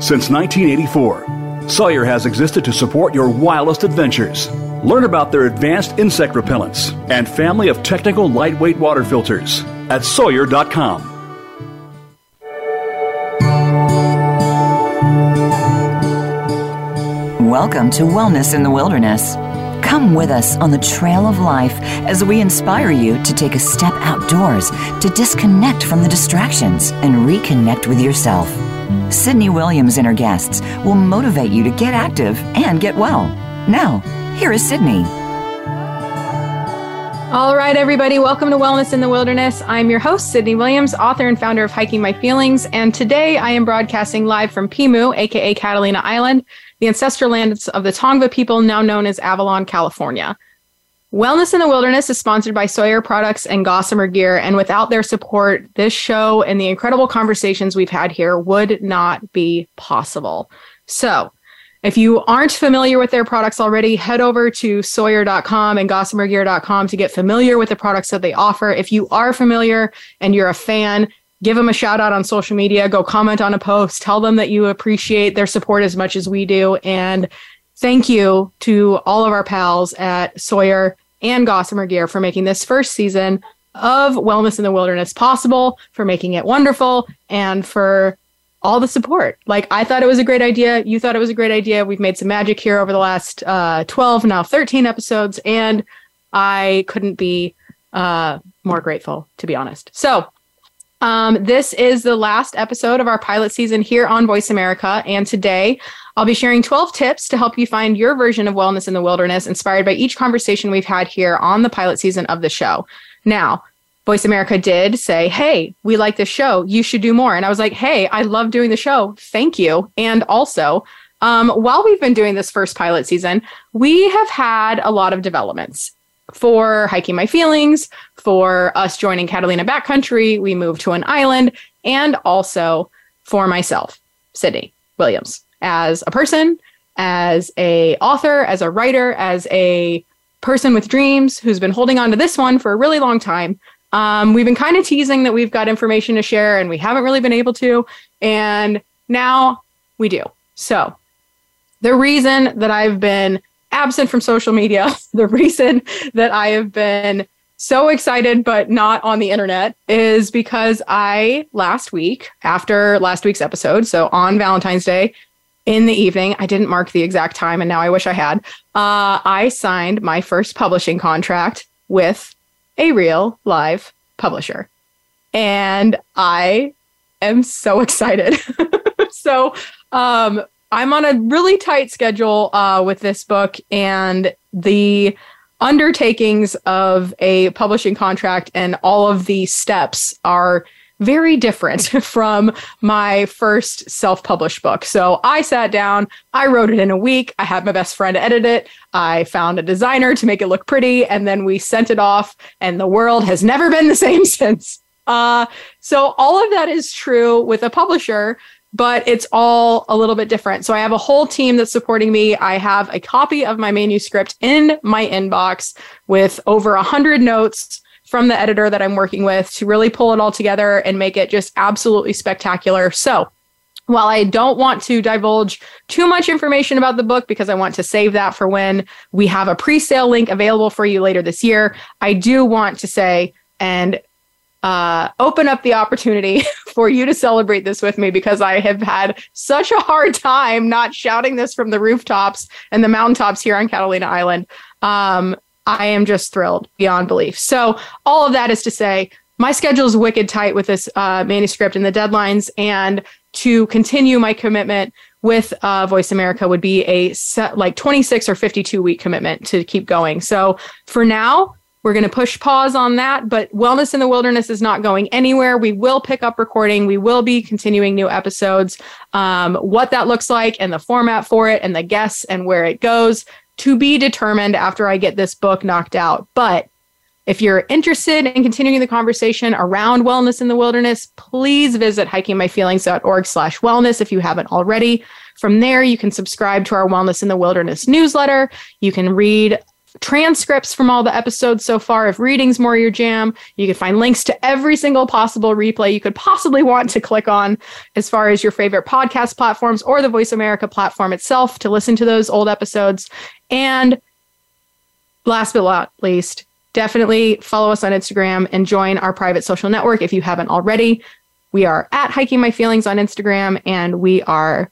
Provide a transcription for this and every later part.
Since 1984, Sawyer has existed to support your wildest adventures. Learn about their advanced insect repellents and family of technical lightweight water filters at Sawyer.com. Welcome to Wellness in the Wilderness. Come with us on the trail of life as we inspire you to take a step outdoors, to disconnect from the distractions, and reconnect with yourself. Sydney Williams and her guests will motivate you to get active and get well. Now, here is Sydney. All right, everybody, welcome to Wellness in the Wilderness. I'm your host, Sydney Williams, author and founder of Hiking My Feelings. And today I am broadcasting live from Pimu, aka Catalina Island, the ancestral lands of the Tongva people, now known as Avalon, California. Wellness in the Wilderness is sponsored by Sawyer Products and Gossamer Gear. And without their support, this show and the incredible conversations we've had here would not be possible. So, if you aren't familiar with their products already, head over to Sawyer.com and GossamerGear.com to get familiar with the products that they offer. If you are familiar and you're a fan, give them a shout out on social media, go comment on a post, tell them that you appreciate their support as much as we do. And thank you to all of our pals at Sawyer and Gossamer Gear for making this first season of Wellness in the Wilderness possible, for making it wonderful, and for all the support. Like I thought it was a great idea. You thought it was a great idea. We've made some magic here over the last uh, 12, now 13 episodes, and I couldn't be uh, more grateful, to be honest. So, um, this is the last episode of our pilot season here on Voice America. And today I'll be sharing 12 tips to help you find your version of wellness in the wilderness, inspired by each conversation we've had here on the pilot season of the show. Now, Voice America did say, Hey, we like this show. You should do more. And I was like, Hey, I love doing the show. Thank you. And also, um, while we've been doing this first pilot season, we have had a lot of developments for hiking my feelings, for us joining Catalina Backcountry. We moved to an island, and also for myself, Sydney Williams, as a person, as a author, as a writer, as a person with dreams who's been holding on to this one for a really long time. Um, we've been kind of teasing that we've got information to share and we haven't really been able to. And now we do. So, the reason that I've been absent from social media, the reason that I have been so excited but not on the internet is because I last week, after last week's episode, so on Valentine's Day in the evening, I didn't mark the exact time and now I wish I had. Uh, I signed my first publishing contract with a real live publisher. And I am so excited. so, um, I'm on a really tight schedule uh, with this book, and the undertakings of a publishing contract and all of the steps are very different from my first self published book. So I sat down, I wrote it in a week. I had my best friend edit it. I found a designer to make it look pretty, and then we sent it off, and the world has never been the same since. Uh, so all of that is true with a publisher, but it's all a little bit different. So I have a whole team that's supporting me. I have a copy of my manuscript in my inbox with over a hundred notes from the editor that I'm working with to really pull it all together and make it just absolutely spectacular. So, while I don't want to divulge too much information about the book because I want to save that for when we have a pre sale link available for you later this year, I do want to say and uh, open up the opportunity for you to celebrate this with me because I have had such a hard time not shouting this from the rooftops and the mountaintops here on Catalina Island. Um, I am just thrilled beyond belief. So, all of that is to say, my schedule is wicked tight with this uh, manuscript and the deadlines. And to continue my commitment with uh, Voice America would be a set, like 26 or 52 week commitment to keep going. So, for now, we're going to push pause on that, but Wellness in the Wilderness is not going anywhere. We will pick up recording. We will be continuing new episodes. Um, what that looks like and the format for it and the guests and where it goes to be determined after I get this book knocked out. But if you're interested in continuing the conversation around wellness in the wilderness, please visit hikingmyfeelings.org slash wellness if you haven't already. From there, you can subscribe to our Wellness in the Wilderness newsletter. You can read transcripts from all the episodes so far. If reading's more your jam you can find links to every single possible replay you could possibly want to click on as far as your favorite podcast platforms or the voice america platform itself to listen to those old episodes. And last but not least definitely follow us on instagram and join our private social network if you haven't already. We are at hiking my feelings on instagram and we are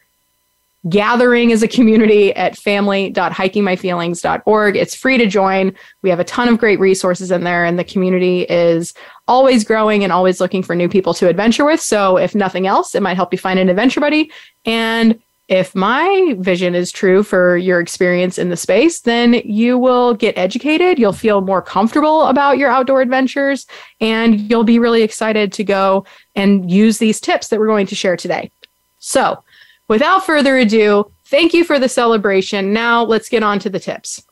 gathering as a community at family.hikingmyfeelings.org. It's free to join. We have a ton of great resources in there, and the community is always growing and always looking for new people to adventure with. So, if nothing else, it might help you find an adventure buddy. And if my vision is true for your experience in the space, then you will get educated. You'll feel more comfortable about your outdoor adventures, and you'll be really excited to go and use these tips that we're going to share today. So, without further ado, thank you for the celebration. Now let's get on to the tips.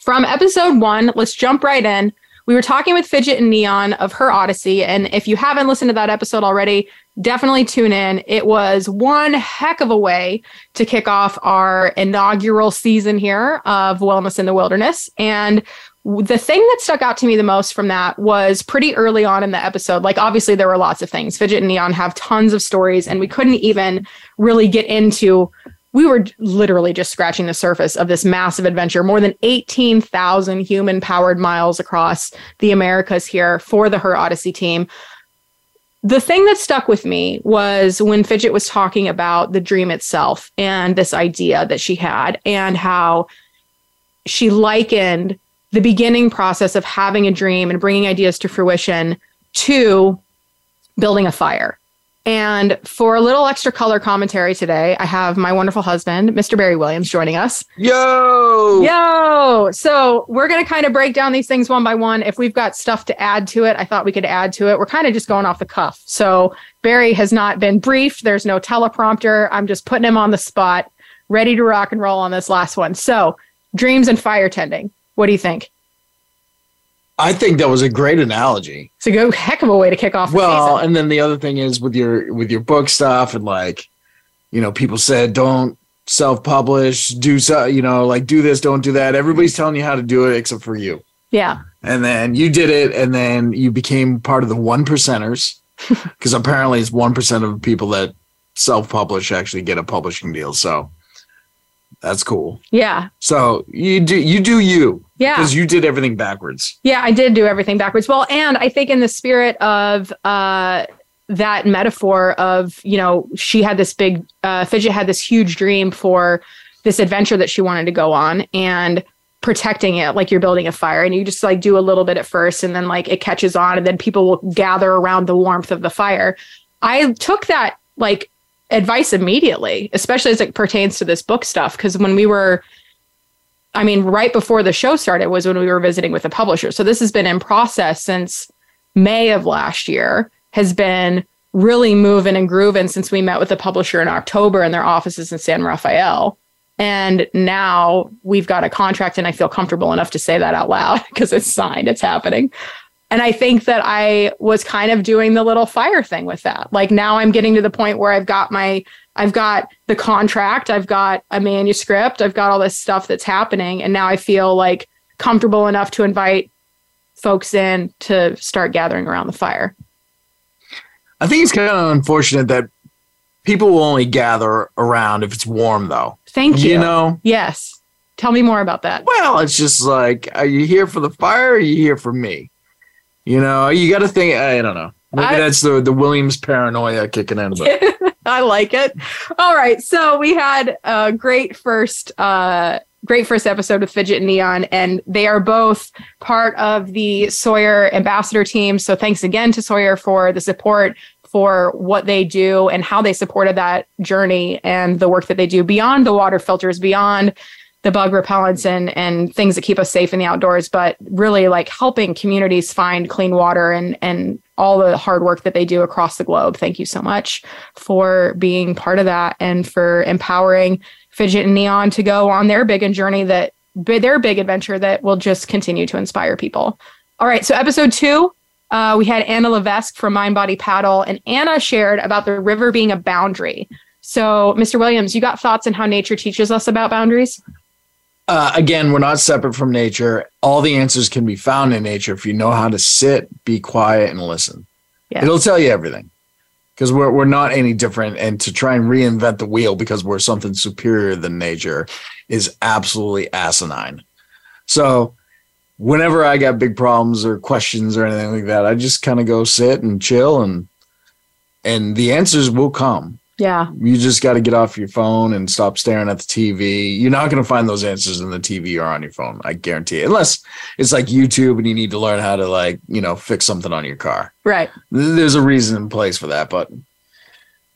From episode one, let's jump right in. We were talking with Fidget and Neon of her Odyssey. And if you haven't listened to that episode already, definitely tune in. It was one heck of a way to kick off our inaugural season here of Wellness in the Wilderness. And the thing that stuck out to me the most from that was pretty early on in the episode. Like, obviously, there were lots of things. Fidget and Neon have tons of stories, and we couldn't even really get into. We were literally just scratching the surface of this massive adventure. More than 18,000 human powered miles across the Americas here for the Her Odyssey team. The thing that stuck with me was when Fidget was talking about the dream itself and this idea that she had, and how she likened the beginning process of having a dream and bringing ideas to fruition to building a fire. And for a little extra color commentary today, I have my wonderful husband, Mr. Barry Williams, joining us. Yo! Yo! So we're going to kind of break down these things one by one. If we've got stuff to add to it, I thought we could add to it. We're kind of just going off the cuff. So Barry has not been briefed. There's no teleprompter. I'm just putting him on the spot, ready to rock and roll on this last one. So, dreams and fire tending. What do you think? I think that was a great analogy. It's a good heck of a way to kick off. well, and then the other thing is with your with your book stuff and like, you know, people said don't self-publish, do so, you know, like do this, don't do that. Everybody's telling you how to do it except for you. Yeah. And then you did it, and then you became part of the one percenters because apparently it's one percent of people that self-publish actually get a publishing deal. So that's cool. Yeah. So you do you do you. Yeah. Because you did everything backwards. Yeah, I did do everything backwards. Well, and I think in the spirit of uh that metaphor of, you know, she had this big uh Fidget had this huge dream for this adventure that she wanted to go on and protecting it like you're building a fire and you just like do a little bit at first and then like it catches on and then people will gather around the warmth of the fire. I took that like advice immediately, especially as it pertains to this book stuff. Because when we were, I mean, right before the show started was when we were visiting with the publisher. So this has been in process since May of last year, has been really moving and grooving since we met with the publisher in October in their offices in San Rafael. And now we've got a contract, and I feel comfortable enough to say that out loud because it's signed, it's happening. And I think that I was kind of doing the little fire thing with that. Like now I'm getting to the point where I've got my, I've got the contract, I've got a manuscript, I've got all this stuff that's happening. And now I feel like comfortable enough to invite folks in to start gathering around the fire. I think it's kind of unfortunate that people will only gather around if it's warm, though. Thank you. You know? Yes. Tell me more about that. Well, it's just like, are you here for the fire or are you here for me? You know, you got to think, I don't know. Maybe I- that's the, the Williams paranoia kicking in. But I like it. All right. So we had a great first uh great first episode with Fidget and Neon, and they are both part of the Sawyer ambassador team. So thanks again to Sawyer for the support for what they do and how they supported that journey and the work that they do beyond the water filters, beyond the bug repellents and and things that keep us safe in the outdoors, but really like helping communities find clean water and and all the hard work that they do across the globe. Thank you so much for being part of that and for empowering Fidget and Neon to go on their big journey that their big adventure that will just continue to inspire people. All right, so episode two, uh, we had Anna Levesque from Mind Body Paddle, and Anna shared about the river being a boundary. So, Mr. Williams, you got thoughts on how nature teaches us about boundaries? Uh, again, we're not separate from nature. All the answers can be found in nature if you know how to sit, be quiet, and listen. Yeah. It'll tell you everything because we're, we're not any different. And to try and reinvent the wheel because we're something superior than nature is absolutely asinine. So, whenever I got big problems or questions or anything like that, I just kind of go sit and chill and and the answers will come. Yeah. You just got to get off your phone and stop staring at the TV. You're not going to find those answers in the TV or on your phone. I guarantee it. Unless it's like YouTube and you need to learn how to like, you know, fix something on your car. Right. There's a reason in place for that, but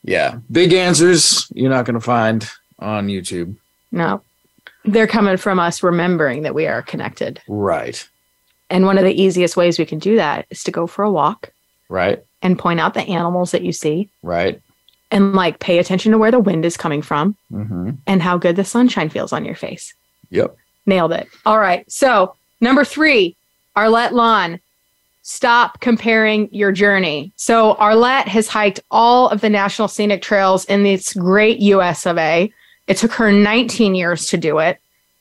yeah, big answers you're not going to find on YouTube. No. They're coming from us remembering that we are connected. Right. And one of the easiest ways we can do that is to go for a walk Right. and point out the animals that you see Right. And like pay attention to where the wind is coming from Mm-hmm. and how good the sunshine feels on your face. Yep. Nailed it. All right. So, number three, Arlette Laan. Stop comparing your journey. So, Arlette has hiked all of the national scenic trails in this great US of A. It took her 19 years to do it.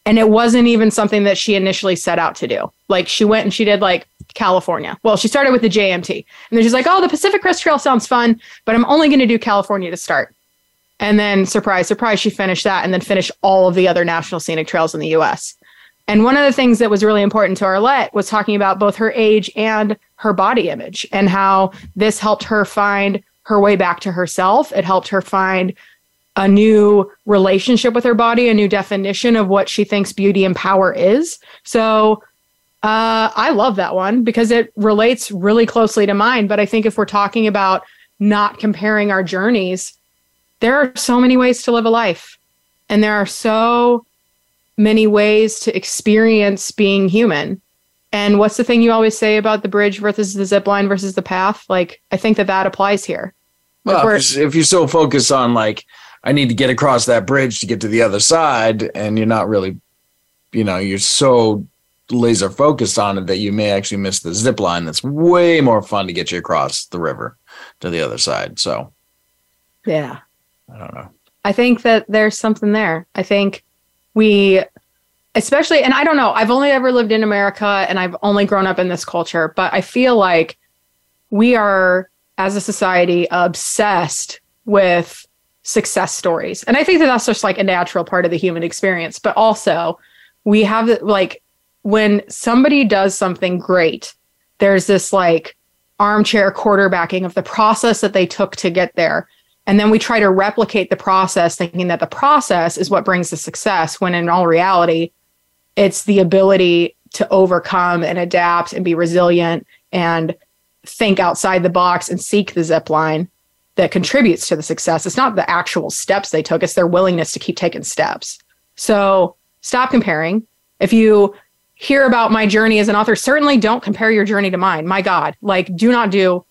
And it wasn't even something that she initially set out to do. Like, she went and she did like California. Well, she started with the JMT. And then she's like, oh, the Pacific Crest Trail sounds fun, but I'm only going to do California to start. And then, surprise, surprise, she finished that and then finished all of the other national scenic trails in the US. And one of the things that was really important to Arlette was talking about both her age and her body image and how this helped her find her way back to herself. It helped her find a new relationship with her body, a new definition of what she thinks beauty and power is. So uh, I love that one because it relates really closely to mine. But I think if we're talking about not comparing our journeys, there are so many ways to live a life. And there are so many ways to experience being human. And what's the thing you always say about the bridge versus the zip line versus the path? Like, I think that that applies here. Well, if if you're so focused on like, I need to get across that bridge to get to the other side, and you're not really, you know, you're so laser focused on it that you may actually miss the zip line. That's way more fun to get you across the river to the other side. So Yeah. I don't know. I think that there's something there. I think we, especially, and I don't know, I've only ever lived in America and I've only grown up in this culture, but I feel like we are, as a society, obsessed with success stories. And I think that that's just like a natural part of the human experience. But also, we have like, when somebody does something great, there's this like armchair quarterbacking of the process that they took to get there. And then we try to replicate the process, thinking that the process is what brings the success, when in all reality, it's the ability to overcome and adapt and be resilient and think outside the box and seek the zip line that contributes to the success. It's not the actual steps they took, it's their willingness to keep taking steps. So stop comparing. If you hear about my journey as an author, certainly don't compare your journey to mine. My God, like, do not do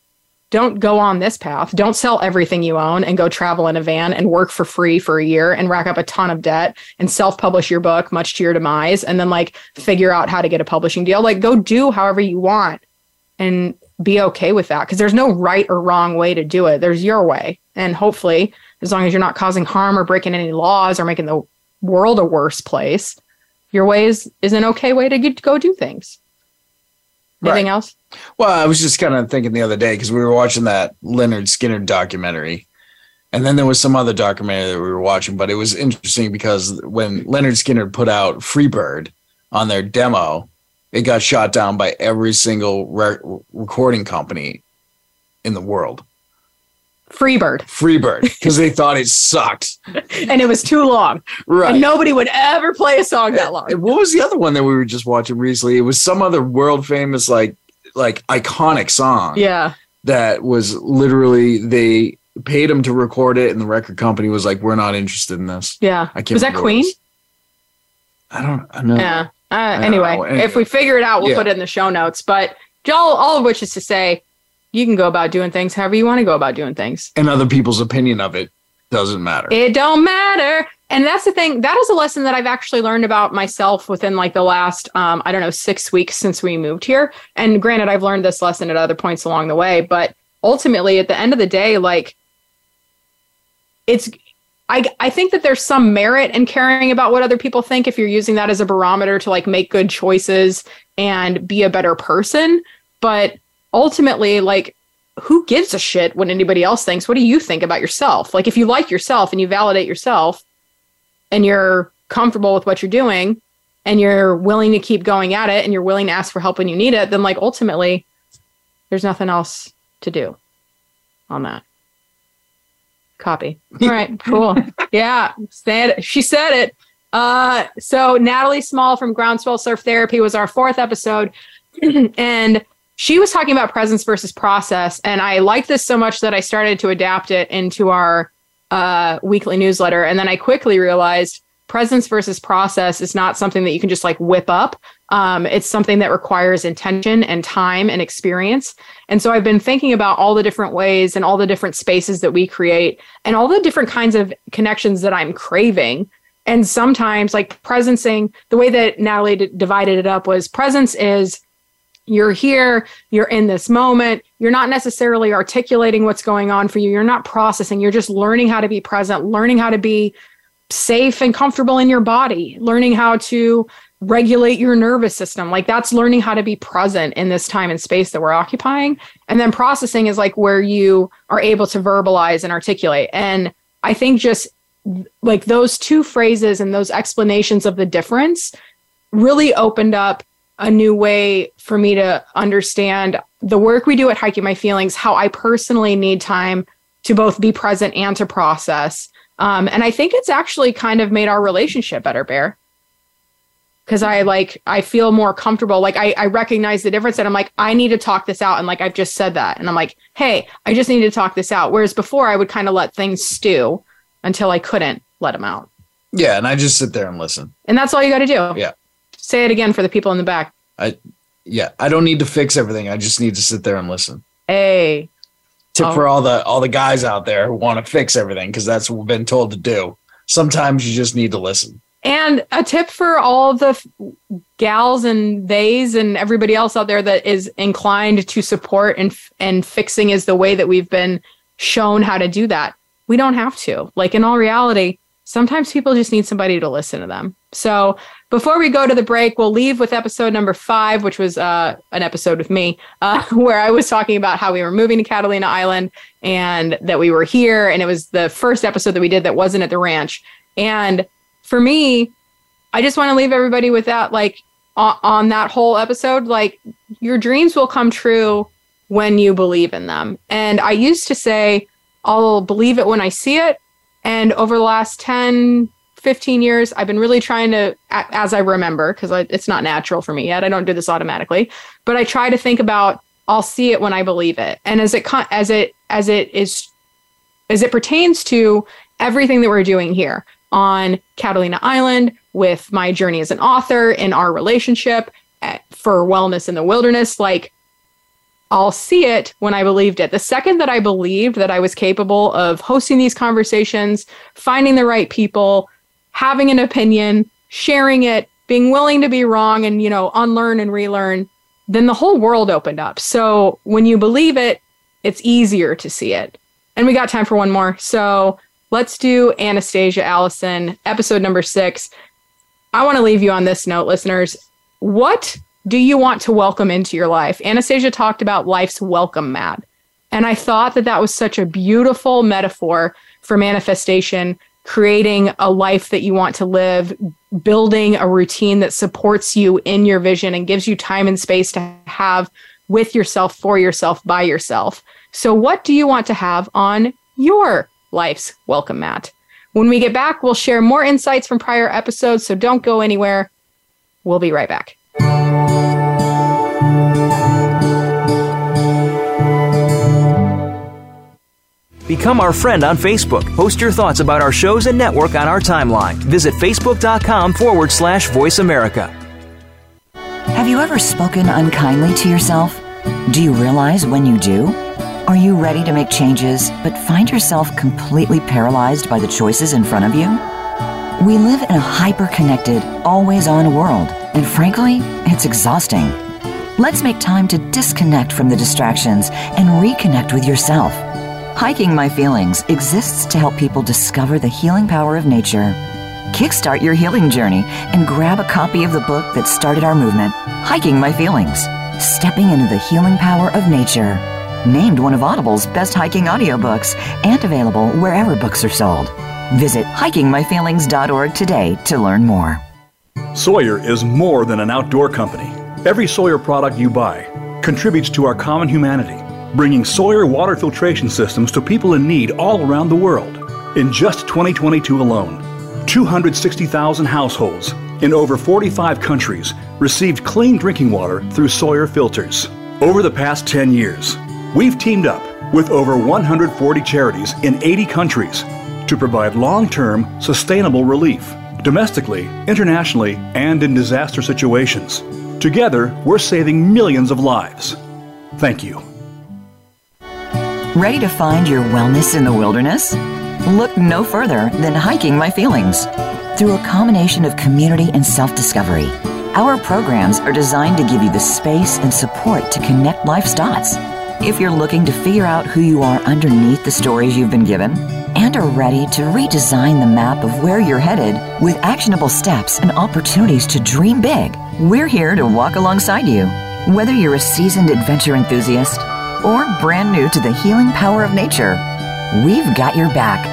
don't go on this path. Don't sell everything you own and go travel in a van and work for free for a year and rack up a ton of debt and self publish your book, much to your demise, and then like figure out how to get a publishing deal. Like, go do however you want and be okay with that because there's no right or wrong way to do it. There's your way. And hopefully, as long as you're not causing harm or breaking any laws or making the world a worse place, your way is, is an okay way to get, go do things. Anything Right. else? Well, I was just kind of thinking the other day because we were watching that Lynyrd Skynyrd documentary. And then there was some other documentary that we were watching, but it was interesting because when Lynyrd Skynyrd put out Freebird on their demo, it got shot down by every single re- recording company in the world. Freebird. Freebird, because they thought it sucked. and it was too long. Right. And nobody would ever play a song that long. And What was the other one that we were just watching recently? It was some other world famous, like like iconic song. Yeah. that was literally they paid him to record it, and the record company was like, "We're not interested in this." Yeah. I can't. Was that remember what it Queen? I don't. I know. Yeah. Uh, anyway, know. Anyway. if we figure it out, we'll Yeah. put it in the show notes. But all, all of which is to say, you can go about doing things however you want to go about doing things. And other people's opinion of it doesn't matter. It don't matter. And that's the thing. That is a lesson that I've actually learned about myself within like the last, um, I don't know, six weeks since we moved here. And granted, I've learned this lesson at other points along the way. But ultimately, at the end of the day, like it's, I, I think that there's some merit in caring about what other people think if you're using that as a barometer to like make good choices and be a better person. But ultimately, like, who gives a shit what anybody else thinks? What do you think about yourself? Like, if you like yourself and you validate yourself and you're comfortable with what you're doing and you're willing to keep going at it and you're willing to ask for help when you need it, then like ultimately, there's nothing else to do on that. Copy. All right, cool. yeah, said she said it. Uh, so Natalie Small from Groundswell Surf Therapy was our fourth episode, and she was talking about presence versus process. And I liked this so much that I started to adapt it into our uh, weekly newsletter. And then I quickly realized presence versus process is not something that you can just like whip up. Um, it's something that requires intention and time and experience. And so I've been thinking about all the different ways and all the different spaces that we create and all the different kinds of connections that I'm craving. And sometimes, like presencing, the way that Natalie d- divided it up was presence is you're here, you're in this moment, you're not necessarily articulating what's going on for you, you're not processing, you're just learning how to be present, learning how to be safe and comfortable in your body, learning how to regulate your nervous system. Like that's learning how to be present in this time and space that we're occupying. And then processing is like where you are able to verbalize and articulate. And I think just like those two phrases and those explanations of the difference really opened up a new way for me to understand the work we do at Hiking My Feelings, how I personally need time to both be present and to process um, and I think it's actually kind of made our relationship better, Bear. Cause I like, I feel more comfortable. Like I, I recognize the difference and I'm like, I need to talk this out. And like, I've just said that. And I'm like, hey, I just need to talk this out. Whereas before I would kind of let things stew until I couldn't let them out. Yeah. And I just sit there and listen. And that's all you got to do. Yeah. Say it again for the people in the back. I, yeah, I don't need to fix everything. I just need to sit there and listen. Hey, tip Oh. for all the all the guys out there who want to fix everything because that's what we've been told to do. Sometimes you just need to listen. And a tip for all the f- gals and theys and everybody else out there that is inclined to support and f- and fixing is the way that we've been shown how to do that. We don't have to. Like in all reality, sometimes people just need somebody to listen to them. So before we go to the break, we'll leave with episode number five, which was uh, an episode with me, uh, where I was talking about how we were moving to Catalina Island and that we were here. And it was the first episode that we did that wasn't at the ranch. And for me, I just want to leave everybody with that, like on, on that whole episode, like your dreams will come true when you believe in them. And I used to say, I'll believe it when I see it. And over the last 10, 15 years, I've been really trying to, as I remember, because it's not natural for me yet. I don't do this automatically, but I try to think about I'll see it when I believe it. And as it as it as it is as it pertains to everything that we're doing here on Catalina Island with my journey as an author in our relationship at, for wellness in the wilderness, like I'll see it when I believed it. The second that I believed that I was capable of hosting these conversations, finding the right people, having an opinion, sharing it, being willing to be wrong and, you know, unlearn and relearn, then the whole world opened up. So when you believe it, it's easier to see it. And we got time for one more. So let's do Anastasia Allison, episode number six. I want to leave you on this note, listeners. What do you want to welcome into your life? Anastasia talked about life's welcome mat. And I thought that that was such a beautiful metaphor for manifestation, creating a life that you want to live, building a routine that supports you in your vision and gives you time and space to have with yourself, for yourself, by yourself. So, what do you want to have on your life's welcome mat? When we get back, we'll share more insights from prior episodes. So, don't go anywhere. We'll be right back. Become our friend on Facebook. Post your thoughts about our shows and network on our timeline. Visit facebook.com forward slash voice America. Have you ever spoken unkindly to yourself? Do you realize when you do? Are you ready to make changes but find yourself completely paralyzed by the choices in front of you? We live in a hyper connected, always on world, and frankly, it's exhausting. Let's make time to disconnect from the distractions and reconnect with yourself. Hiking My Feelings exists to help people discover the healing power of nature. Kickstart your healing journey and grab a copy of the book that started our movement, Hiking My Feelings Stepping into the Healing Power of Nature. Named one of Audible's best hiking audiobooks and available wherever books are sold. Visit hikingmyfeelings.org today to learn more. Sawyer is more than an outdoor company. Every Sawyer product you buy contributes to our common humanity, bringing Sawyer water filtration systems to people in need all around the world. In just 2022 alone, 260,000 households in over 45 countries received clean drinking water through Sawyer filters. Over the past 10 years, we've teamed up with over 140 charities in 80 countries to provide long term, sustainable relief, domestically, internationally, and in disaster situations. Together, we're saving millions of lives. Thank you. Ready to find your wellness in the wilderness? Look no further than Hiking My Feelings. Through a combination of community and self discovery, our programs are designed to give you the space and support to connect life's dots. If you're looking to figure out who you are underneath the stories you've been given, and are ready to redesign the map of where you're headed with actionable steps and opportunities to dream big, we're here to walk alongside you. Whether you're a seasoned adventure enthusiast or brand new to the healing power of nature, we've got your back.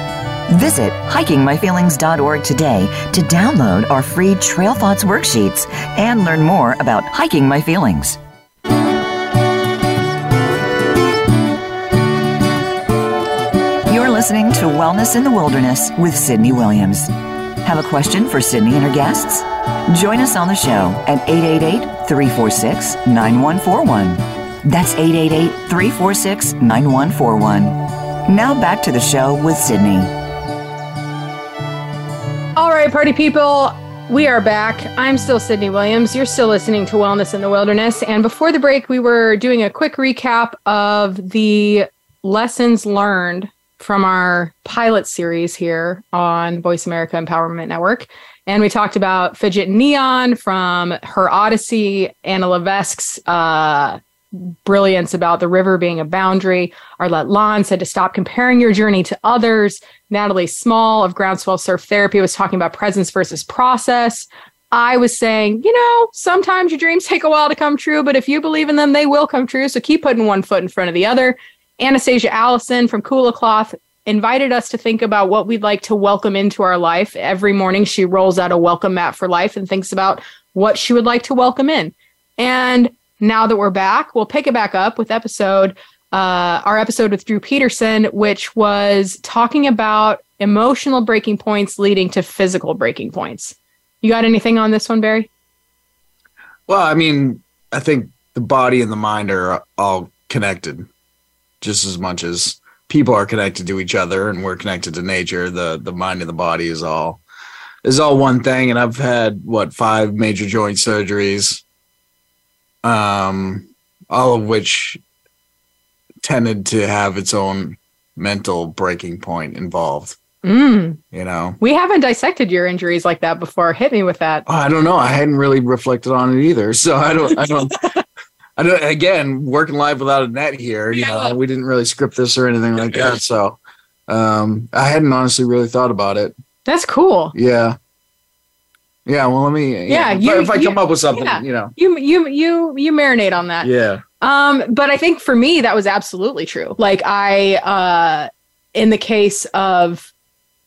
Visit hikingmyfeelings.org today to download our free Trail Thoughts worksheets and learn more about hiking my feelings. Listening to Wellness in the Wilderness with Sydney Williams. Have a question for Sydney and her guests? Join us on the show at 888 346 9141. That's 888 346 9141. Now back to the show with Sydney. All right, party people, we are back. I'm still Sydney Williams. You're still listening to Wellness in the Wilderness. And before the break, we were doing a quick recap of the lessons learned from our pilot series here on Voice America Empowerment Network. And we talked about Fidget Neon from her Odyssey, Anna Levesque's uh, brilliance about the river being a boundary. Arlette Laan said to stop comparing your journey to others. Natalie Small of Groundswell Surf Therapy was talking about presence versus process. I was saying, you know, sometimes your dreams take a while to come true, but if you believe in them, they will come true. So keep putting one foot in front of the other. Anastasia Allison from Kula Cloth invited us to think about what we'd like to welcome into our life. Every morning, she rolls out a welcome mat for life and thinks about what she would like to welcome in. And now that we're back, we'll pick it back up with episode, uh, our episode with Drew Peterson, which was talking about emotional breaking points leading to physical breaking points. You got anything on this one, Barry? Well, I mean, I think the body and the mind are all connected just as much as people are connected to each other and we're connected to nature. The the mind and the body is all is all one thing. And I've had what five major joint surgeries, um, all of which tended to have its own mental breaking point involved. Mm. You know, We haven't dissected your injuries like that before. Hit me with that. Oh, I don't know. I hadn't really reflected on it either. So I don't. I don't. I don't. Again, working live without a net here. You know, we didn't really script this or anything like that. So um, I hadn't honestly really thought about it. That's cool. Yeah. Yeah. Well, let me. Yeah, If, you- I- if I you- come up with something, yeah. you know. You you you you marinate on that. Yeah. Um, but I think for me that was absolutely true. Like I uh in the case of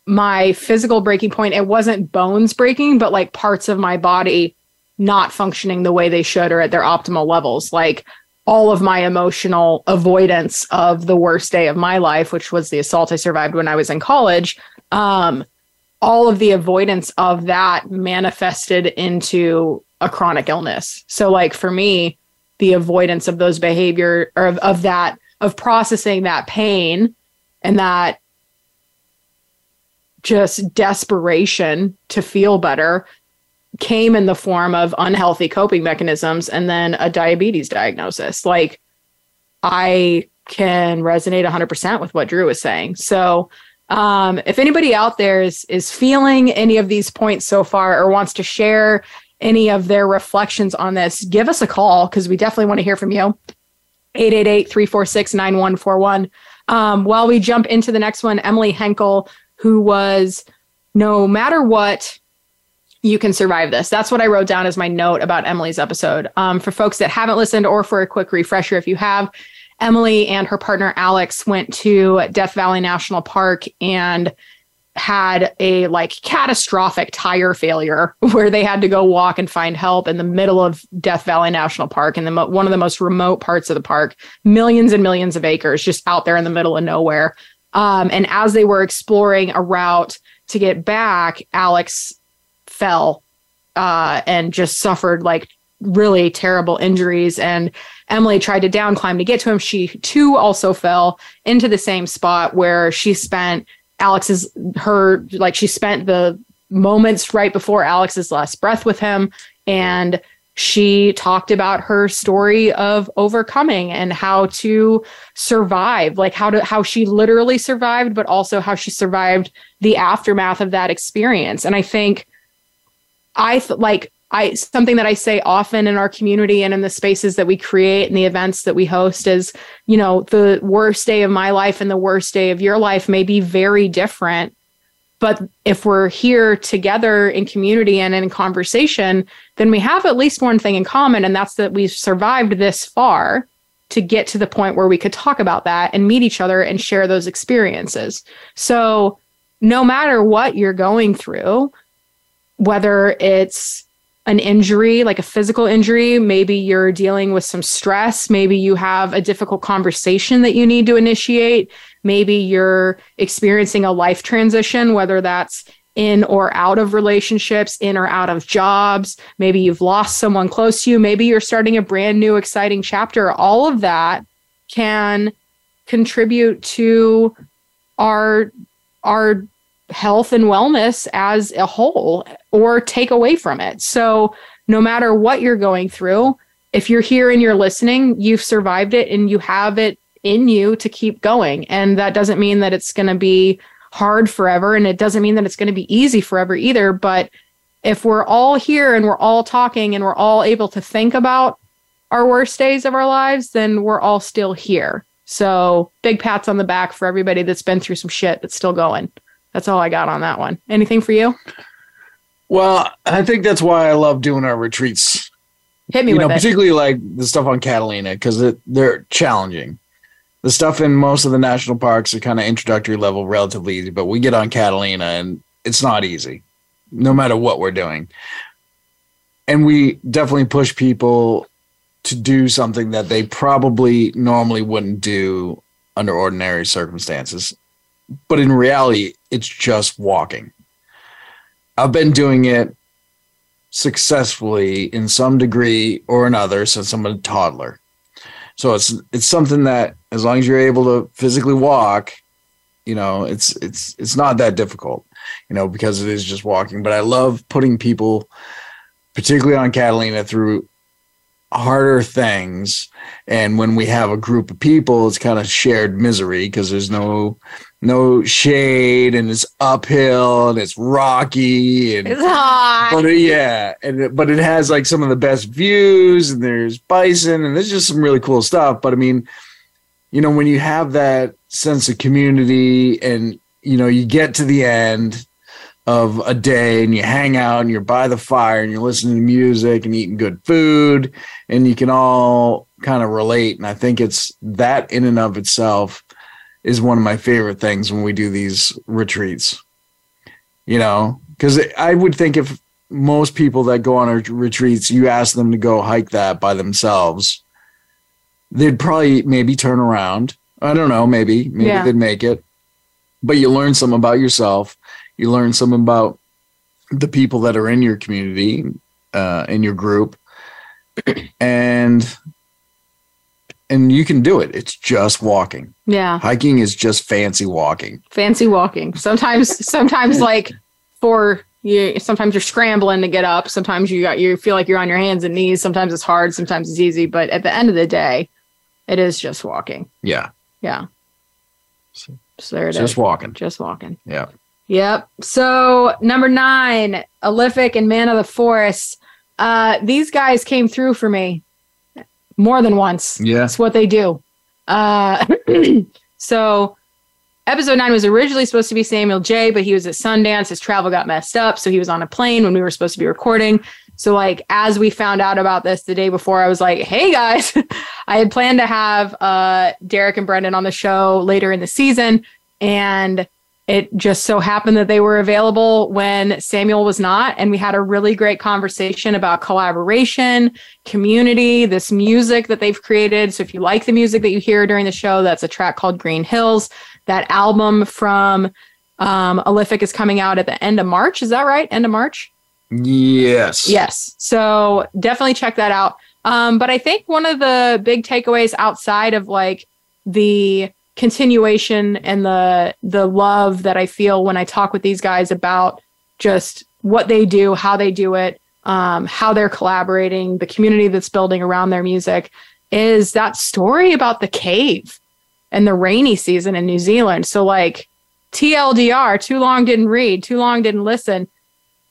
my physical breaking point, it wasn't bones breaking, but like parts of my body not functioning the way they should or at their optimal levels. Like all of my emotional avoidance of the worst day of my life, which was the assault I survived when I was in college. Um, all of the avoidance of that manifested into a chronic illness. So, like for me, the avoidance of those behavior or of, of that, of processing that pain and that just desperation to feel better came in the form of unhealthy coping mechanisms and then a diabetes diagnosis. Like I can resonate 100% with what Drew was saying. So, um, if anybody out there is is feeling any of these points so far or wants to share any of their reflections on this, give us a call because we definitely want to hear from you. 888-346-9141. Um, while we jump into the next one, Emily Henkel, who was no matter what, you can survive this. That's what I wrote down as my note about Emily's episode. Um, for folks that haven't listened, or for a quick refresher, if you have, Emily and her partner Alex went to Death Valley National Park and had a like catastrophic tire failure where they had to go walk and find help in the middle of Death Valley National Park in the mo- one of the most remote parts of the park, millions and millions of acres just out there in the middle of nowhere. Um, and as they were exploring a route to get back, Alex fell uh, and just suffered like really terrible injuries. And Emily tried to down climb to get to him. She too also fell into the same spot where she spent Alex's her like she spent the moments right before Alex's last breath with him and she talked about her story of overcoming and how to survive like how to how she literally survived but also how she survived the aftermath of that experience and i think i th- like i something that i say often in our community and in the spaces that we create and the events that we host is you know the worst day of my life and the worst day of your life may be very different but if we're here together in community and in conversation, then we have at least one thing in common, and that's that we've survived this far to get to the point where we could talk about that and meet each other and share those experiences. So, no matter what you're going through, whether it's an injury, like a physical injury, maybe you're dealing with some stress, maybe you have a difficult conversation that you need to initiate, maybe you're experiencing a life transition, whether that's in or out of relationships, in or out of jobs. Maybe you've lost someone close to you. Maybe you're starting a brand new, exciting chapter. All of that can contribute to our our health and wellness as a whole or take away from it. So no matter what you're going through, if you're here and you're listening, you've survived it and you have it in you to keep going. And that doesn't mean that it's going to be hard forever. And it doesn't mean that it's going to be easy forever either. But if we're all here and we're all talking and we're all able to think about our worst days of our lives, then we're all still here. So big pats on the back for everybody that's been through some shit that's still going. That's all I got on that one. Anything for you? Well, I think that's why I love doing our retreats. Hit me you with know, it. particularly like the stuff on Catalina because they're challenging. The stuff in most of the national parks are kind of introductory level, relatively easy, but we get on Catalina and it's not easy, no matter what we're doing. And we definitely push people to do something that they probably normally wouldn't do under ordinary circumstances. But in reality, it's just walking. I've been doing it successfully in some degree or another since I'm a toddler. So it's it's something that as long as you're able to physically walk, you know, it's it's it's not that difficult, you know, because it is just walking. But I love putting people, particularly on Catalina, through harder things. And when we have a group of people, it's kind of shared misery because there's no no shade and it's uphill and it's rocky and it's hot. but it- yeah, and it, but it has like some of the best views, and there's bison, and there's just some really cool stuff. But I mean, you know, when you have that sense of community, and you know, you get to the end of a day, and you hang out, and you're by the fire, and you're listening to music, and eating good food, and you can all kind of relate. And I think it's that in and of itself is one of my favorite things when we do these retreats you know? Because i would think if most people that go on our retreats you ask them to go hike that by themselves they'd probably maybe turn around. I don't know maybe maybe Yeah. they'd make it. But you learn some about yourself. You learn some about the people that are in your community uh, in your group. And and you can do it it's just walking Yeah. hiking is just fancy walking Fancy walking. Sometimes sometimes like for you sometimes you're scrambling to get up. Sometimes you got you feel like you're on your hands and knees. Sometimes it's hard, sometimes it's easy, but at the end of the day, it is just walking. yeah Yeah. So- So there it is. just walking Just walking. yeah Yep. So number nine, Olympic and Man of the Forest. Uh, these guys came through for me more than once. yeah That's what they do. Uh, So episode nine was originally supposed to be Samuel J, but he was at Sundance. His travel got messed up. So he was on a plane when we were supposed to be recording. So, like, as we found out about this the day before, I was like, hey guys, I had planned to have uh, Derek and Brendan on the show later in the season. And it just so happened that they were available when Samuel was not. And we had a really great conversation about collaboration, community, this music that they've created. So if you like the music that you hear during the show, that's a track called Green Hills. That album from um, is coming out at the end of March. Is that right? End of March? Yes. Yes. So definitely check that out. Um, but I think one of the big takeaways outside of like the continuation and the the love that I feel when I talk with these guys about just what they do, how they do it, um, how they're collaborating, the community that's building around their music, is that story about the cave and the rainy season in New Zealand. So like TLDR, too long didn't read, too long didn't listen.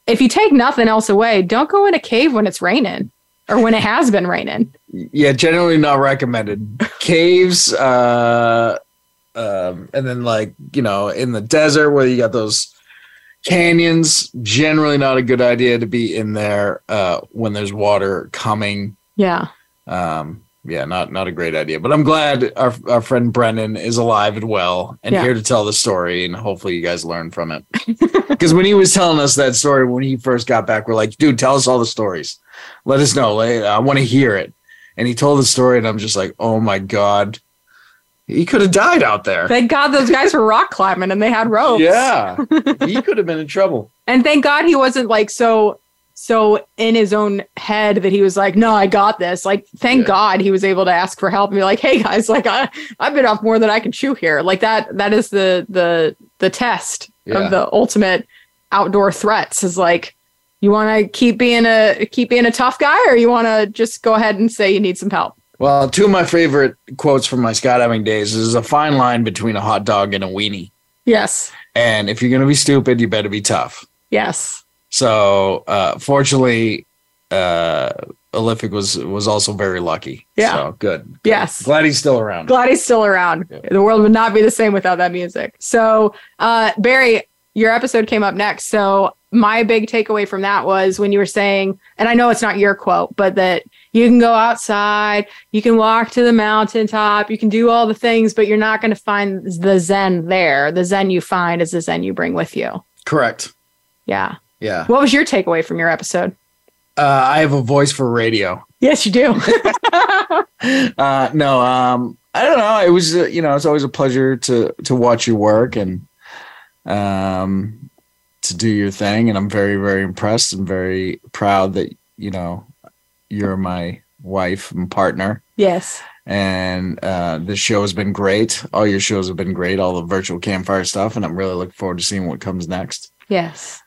If you take nothing else away, don't go in a cave when it's raining or when it has been raining. Yeah, generally not recommended. Caves, uh, um, and then like you know in the desert where you got those canyons generally not a good idea to be in there uh, when there's water coming. Yeah. um, yeah not not a great idea. But i'm glad our, our friend brendan is alive and well and Yeah. here to tell the story and hopefully you guys learn from it. Because when he was telling us that story when he first got back we're like dude tell us all the stories. Let us know. I want to hear it. And he told the story and i'm just like oh my god he could have died out there Thank God those guys were rock climbing and they had ropes. yeah, he could have been in trouble. And thank God he wasn't like so so in his own head that he was like, no, I got this. Like, thank Yeah. God he was able to ask for help and be like, hey guys, like I I've been off more than I can chew here. Like that that is the the the test Yeah. of the ultimate outdoor threats is like you want to keep being a keep being a tough guy or you want to just go ahead and say you need some help. Well, two of my favorite quotes from my skydiving days is a fine line between a hot dog and a weenie. Yes. And if you're gonna be stupid, you better be tough. Yes. So, uh, fortunately, uh, Olympic was was also very lucky. Yeah. So good. Yes. Glad he's still around. glad he's still around. Yeah. The world would not be the same without that music. So, uh, Barry, your episode came up next. So, my big takeaway from that was when you were saying, and I know it's not your quote, but that you can go outside, you can walk to the mountaintop, you can do all the things, but you're not going to find the Zen there. The Zen you find is the Zen you bring with you. Correct. Yeah. Yeah. What was your takeaway from your episode? Uh, I have a voice for radio. Yes, you do. uh, no, um, I don't know. It was, uh, you know, it's always a pleasure to to watch your work and um, to do your thing. And I'm very, very impressed and very proud that you know you're my wife and partner. yes. And uh, this show has been great. All your shows have been great. All the virtual campfire stuff, and I'm really looking forward to seeing what comes next. Yes.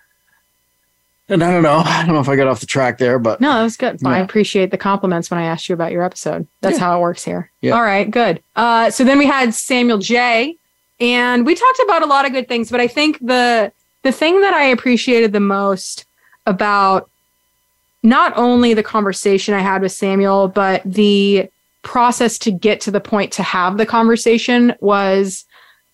And I don't know. I don't know if I got off the track there, but No, that was good. I appreciate the compliments when I asked you about your episode. That's Yeah. how it works here. Yeah. All right, good. Uh, so then we had Samuel J, and we talked about a lot of good things, but I think the the thing that I appreciated the most about not only the conversation I had with Samuel, but the process to get to the point to have the conversation was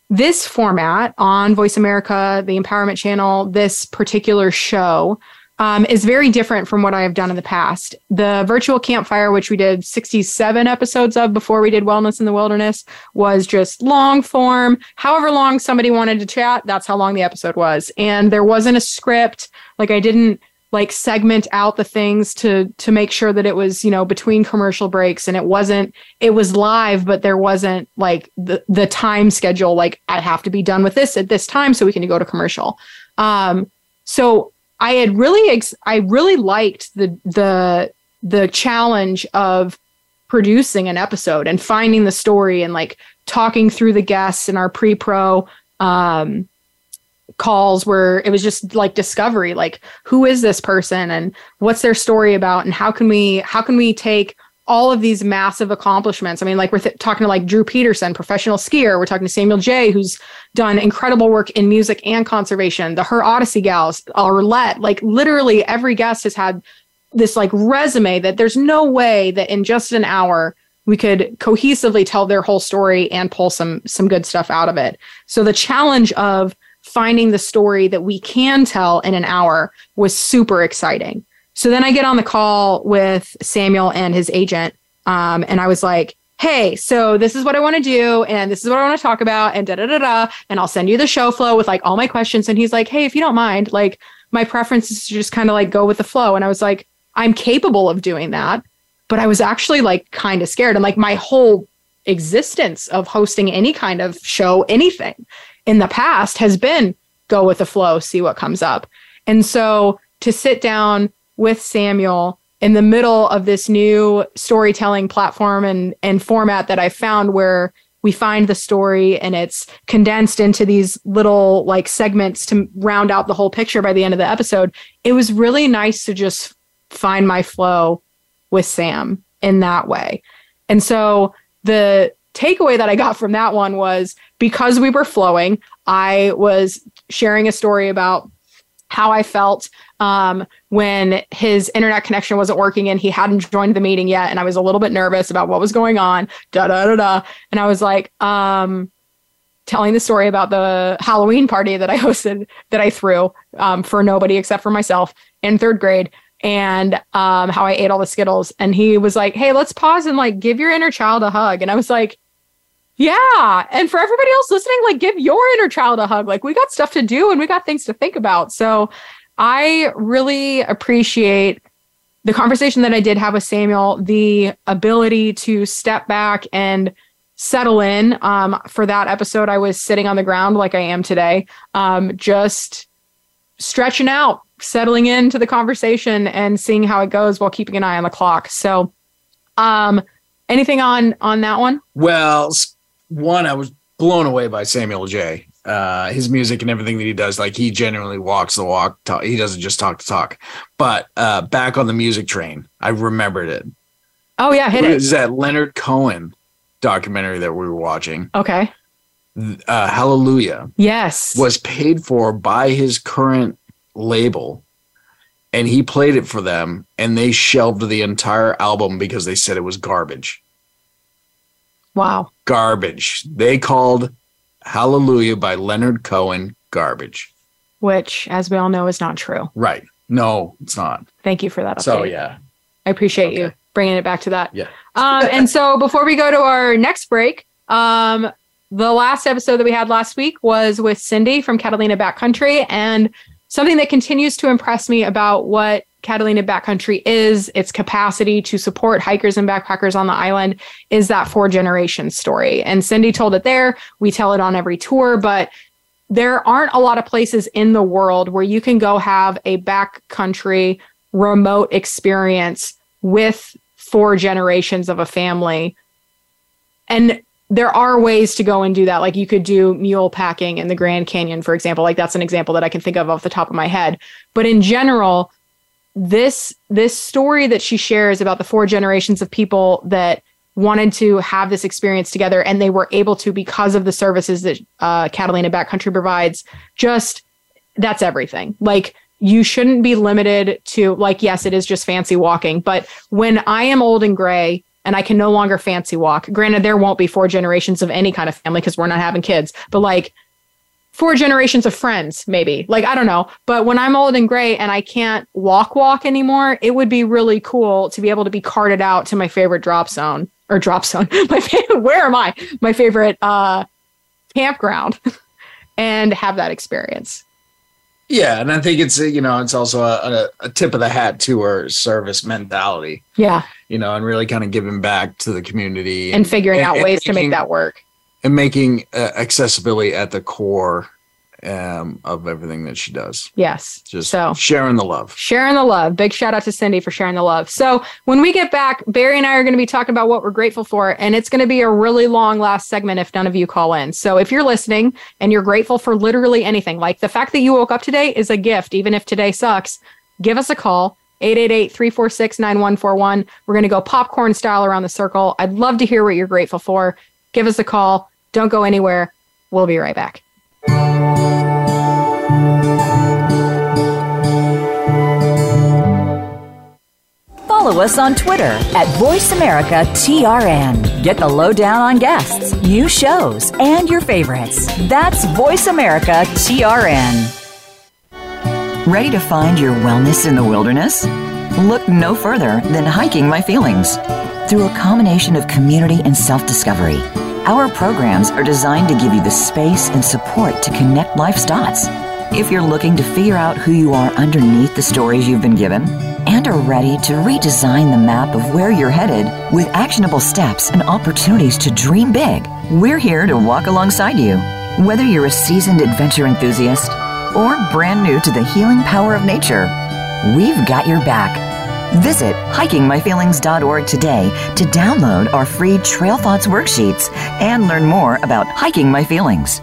this format on Voice America, the Empowerment Channel, this particular show um, is very different from what I have done in the past. The virtual campfire, which we did 67 episodes of before we did Wellness in the Wilderness, was just long form. However long somebody wanted to chat, that's how long the episode was. And there wasn't a script. Like I didn't like segment out the things to to make sure that it was you know between commercial breaks and it wasn't it was live but there wasn't like the the time schedule like i have to be done with this at this time so we can go to commercial. Um so i had really ex- i really liked the the the challenge of producing an episode and finding the story and like talking through the guests in our pre-pro um calls where it was just like discovery like who is this person and what's their story about and how can we how can we take all of these massive accomplishments? I mean like we're th- talking to like drew peterson professional skier. We're talking to samuel j who's done incredible work in music and conservation. The her odyssey gals Arlette, like literally every guest has had this like resume that there's no way that in just an hour we could cohesively tell their whole story and pull some some good stuff out of it. So the challenge of finding the story that we can tell in an hour was super exciting. So then I get on the call with Samuel and his agent, um, and I was like, hey, so this is what I want to do, and this is what I want to talk about, and da da da da. And I'll send you the show flow with like all my questions. And he's like, hey, if you don't mind, like my preference is to just kind of like go with the flow. And I was like, I'm capable of doing that. But I was actually like kind of scared. And like my whole existence of hosting any kind of show, anything in the past has been go with the flow, see what comes up. And so to sit down with Samuel in the middle of this new storytelling platform and, and format that I found where we find the story and it's condensed into these little like segments to round out the whole picture by the end of the episode. It was really nice to just find my flow with Sam in that way. And so the takeaway that I got from that one was because we were flowing, I was sharing a story about how I felt um, when his internet connection wasn't working and he hadn't joined the meeting yet. And I was a little bit nervous about what was going on. Da da da da. And I was like, um, telling the story about the Halloween party that I hosted that I threw um, for nobody except for myself in third grade and um, how I ate all the Skittles. And he was like, Hey, let's pause and like give your inner child a hug. And I was like, Yeah. And for everybody else listening, like give your inner child a hug. Like we got stuff to do and we got things to think about. So I really appreciate the conversation that I did have with Samuel, the ability to step back and settle in. Um, for that episode, I was sitting on the ground like I am today, um, just stretching out, settling into the conversation and seeing how it goes while keeping an eye on the clock. So, um, anything on on that one? Well, one, I was blown away by Samuel J uh, his music and everything that he does. Like he genuinely walks the walk. Talk, he doesn't just talk to talk. But uh, back on the music train, I remembered it. Oh yeah, hit it. Is that Leonard Cohen documentary that we were watching? Okay. Uh, Hallelujah. Yes. Was paid for by his current label, and he played it for them, and they shelved the entire album because they said it was garbage. Wow. Garbage. They called Hallelujah by Leonard Cohen garbage. Which, as we all know, is not true. Right. No, it's not. Thank you for that. Update. So, yeah. I appreciate okay. you bringing it back to that. Yeah. um, and so before we go to our next break, um, the last episode that we had last week was with Cindy from Catalina Backcountry. And something that continues to impress me about what Catalina Backcountry is, its capacity to support hikers and backpackers on the island, is that four generation story. And Cindy told it there. We tell it on every tour, but there aren't a lot of places in the world where you can go have a backcountry remote experience with four generations of a family. And there are ways to go and do that. Like you could do mule packing in the Grand Canyon, for example. Like that's an example that I can think of off the top of my head. But in general, this this story that she shares about the four generations of people that wanted to have this experience together and they were able to because of the services that uh, Catalina Backcountry provides. Just that's everything. Like you shouldn't be limited to like yes, it is just fancy walking, but when I am old and gray and I can no longer fancy walk. Granted, there won't be four generations of any kind of family because we're not having kids, but like four generations of friends, maybe. Like, I don't know. But when I'm old and gray and I can't walk walk anymore, it would be really cool to be able to be carted out to my favorite drop zone or drop zone. My favorite, where am I? My favorite uh, campground and have that experience. Yeah, and I think it's you know it's also a, a, tip of the hat to our service mentality. Yeah, you know, and really kind of giving back to the community and, and figuring and, out ways making, to make that work. and making uh, accessibility at the core um, of everything that she does. Yes. Just so sharing the love. Sharing the love. Big shout out to Cindy for sharing the love. So when we get back, Barry and I are going to be talking about what we're grateful for, and it's going to be a really long last segment if none of you call in. So if you're listening and you're grateful for literally anything, like the fact that you woke up today is a gift, even if today sucks, give us a call. 888-346-9141. We're going to go popcorn style around the circle. I'd love to hear what you're grateful for. Give us a call don't go anywhere. We'll be right back. Follow us on Twitter at VoiceAmericaTRN. Get the lowdown on guests, new shows, and your favorites. That's VoiceAmericaTRN. Ready to find your wellness in the wilderness? Look no further than Hiking My Feelings. Through a combination of community and self discovery, our programs are designed to give you the space and support to connect life's dots. If you're looking to figure out who you are underneath the stories you've been given, and are ready to redesign the map of where you're headed with actionable steps and opportunities to dream big, we're here to walk alongside you. Whether you're a seasoned adventure enthusiast or brand new to the healing power of nature, we've got your back. Visit hikingmyfeelings.org today to download our free Trail Thoughts worksheets and learn more about hiking my feelings.